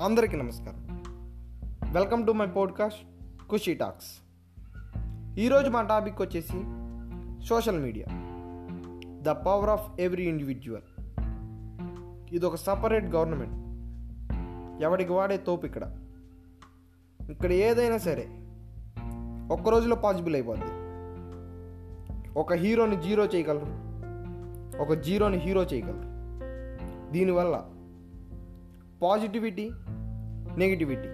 అందరికీ నమస్కారం. Welcome to my podcast Khushi talks ఈరోజు మా టాపిక్ వచ్చేసి social media. The power of every individual ఇది ఒక సపరేట్ గవర్నమెంట్ ఎవడికి వాడే తోపు ఇక్కడ? ఇక్కడ ఏదైనా సరే ఒక్క రోజులో పాసిబుల్ అయిపోద్ది. ఒక హీరోని జీరో చేయగలరు? ఒక జీరోని హీరో చేయగలరు? దీనివల్ల పాజిటివిటీ నెగిటివిటీ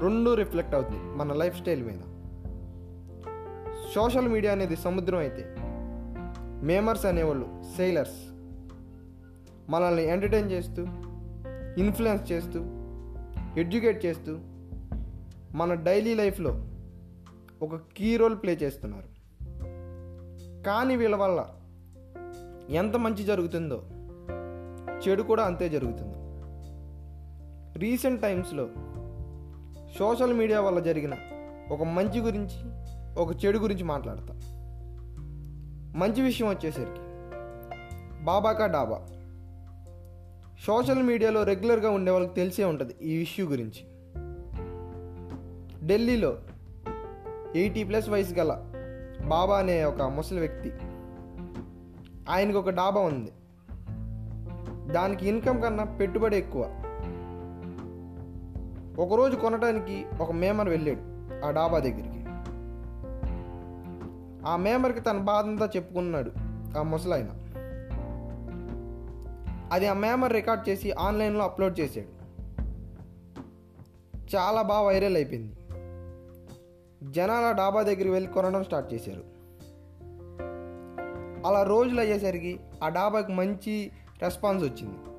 రెండు రిఫ్లెక్ట్ అవుతుంది మన లైఫ్ స్టైల్ మీద. సోషల్ మీడియా అనేది సముద్రం అయితే మేమర్స్ అనేవాళ్ళు సెయిలర్స్ మనల్ని ఎంటర్టైన్ చేస్తూ ఇన్ఫ్లుయెన్స్ చేస్తూ ఎడ్యుకేట్ చేస్తూ మన డైలీ లైఫ్లో ఒక కీ రోల్ ప్లే చేస్తున్నారు. కానీ వీళ్ళ వల్ల ఎంత మంచి జరుగుతుందో చెడు కూడా అంతే జరుగుతుంది. రీసెంట్ టైమ్స్లో సోషల్ మీడియా వల్ల జరిగిన ఒక మంచి గురించి ఒక చెడు గురించి మాట్లాడతా. మంచి విషయం వచ్చేసరికి బాబాకా డాబా. సోషల్ మీడియాలో రెగ్యులర్గా ఉండే వాళ్ళకి తెలిసే ఉంటుంది ఈ ఇష్యూ గురించి. ఢిల్లీలో ఎయిటీ ప్లస్ వయసు గల బాబా అనే ఒక ముసలి వ్యక్తి ఆయనకు ఒక డాబా ఉంది. దానికి ఇన్కమ్ కన్నా పెట్టుబడి ఎక్కువ. ఒకరోజు కొనడానికి ఒక మేమర్ వెళ్ళాడు ఆ డాబా దగ్గరికి. ఆ మేమర్కి తన బాధంతా చెప్పుకున్నాడు ఆ ముసలాయన. అది ఆ మేమర్ రికార్డ్ చేసి ఆన్లైన్లో అప్లోడ్ చేశాడు. చాలా బాగా వైరల్ అయిపోయింది. జనాల డాబా దగ్గరికి వెళ్ళి కొనడం స్టార్ట్ చేశారు. అలా రోజులు అయ్యేసరికి ఆ డాబాకి మంచి రెస్పాన్స్ వచ్చింది.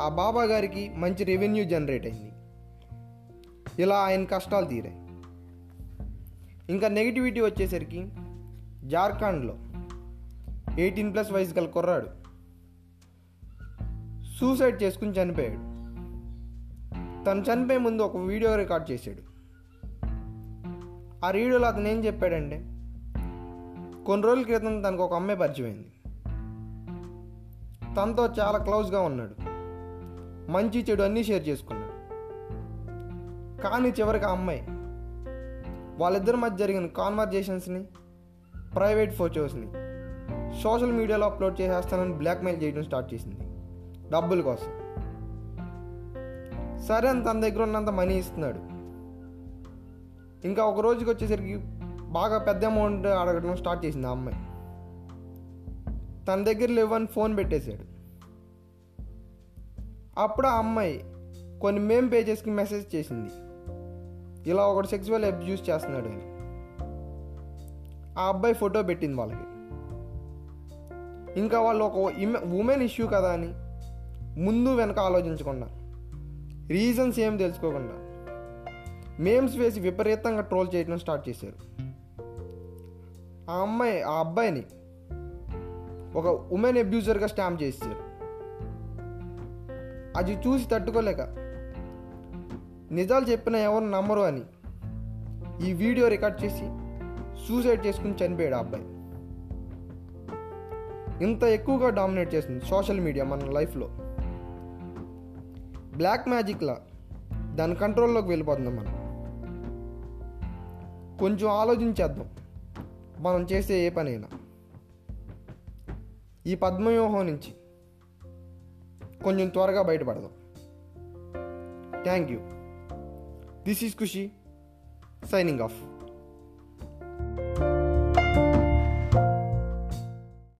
ఆ బాబా గారికి మంచి రెవెన్యూ జనరేట్ అయింది. ఇలా ఆయన కష్టాలు తీరాయి. ఇంకా నెగిటివిటీ వచ్చేసరికి జార్ఖండ్లో ఎయిటీన్ ప్లస్ వయసు గల కుర్రాడు సూసైడ్ చేసుకుని చనిపోయాడు. తను చనిపోయే ముందు ఒక వీడియో రికార్డ్ చేశాడు. ఆ వీడియోలో అతను ఏం చెప్పాడంటే కొన్ని రోజుల క్రితం తనకు ఒక అమ్మాయి పరిచయమైంది తనతో చాలా క్లోజ్గా ఉన్నాడు. మంచి చెడు అన్నీ షేర్ చేసుకున్నాడు. కానీ చివరికి ఆ అమ్మాయి వాళ్ళిద్దరి మధ్య జరిగిన కాన్వర్జేషన్స్ని ప్రైవేట్ ఫోటోస్ని సోషల్ మీడియాలో అప్లోడ్ చేసేస్తానని బ్లాక్మెయిల్ చేయడం స్టార్ట్ చేసింది. డబ్బుల కోసం. సరే అని తన దగ్గర ఉన్నంత మనీ ఇస్తున్నాడు. ఇంకా ఒక రోజుకి వచ్చేసరికి బాగా పెద్ద అమౌంట్ అడగడం స్టార్ట్ చేసింది ఆ అమ్మాయి. తన దగ్గర లేవని ఫోన్ పెట్టేశాడు. అప్పుడు ఆ అమ్మాయి కొన్ని మేం పేజెస్కి మెసేజ్ చేసింది. ఇలా ఒకటి సెక్సువల్ అబ్యూస్ చేస్తున్నాడు అని. ఆ అబ్బాయి ఫోటో పెట్టింది వాళ్ళకి. ఇంకా వాళ్ళు ఒక ఉమెన్ ఇష్యూ కదా అని ముందు వెనక ఆలోచించకుండా రీజన్స్ ఏం తెలుసుకోకుండా మేమ్స్ వేసి విపరీతంగా ట్రోల్ చేయడం స్టార్ట్ చేశారు. ఆ అమ్మాయి ఆ అబ్బాయిని ఒక ఉమెన్ అబ్యూజర్గా స్టాంప్ చేశారు అది చూసి తట్టుకోలేక. నిజాలు చెప్పిన ఎవరు నమ్మరు అని ఈ వీడియో రికార్డ్ చేసి సూసైడ్ చేసుకుని చనిపోయాడు ఆ అబ్బాయి. ఇంత ఎక్కువగా డామినేట్ చేస్తుంది సోషల్ మీడియా మన లైఫ్లో. బ్లాక్ మ్యాజిక్లా దాని కంట్రోల్లోకి వెళ్ళిపోతుంది మనం. కొంచెం ఆలోచించేద్దాం. మనం చేసే ఏ పనైనా. ఈ పద్మవ్యూహం నుంచి కొంచెం త్వరగా బయటపడదాం. Thank you this is Khushi signing off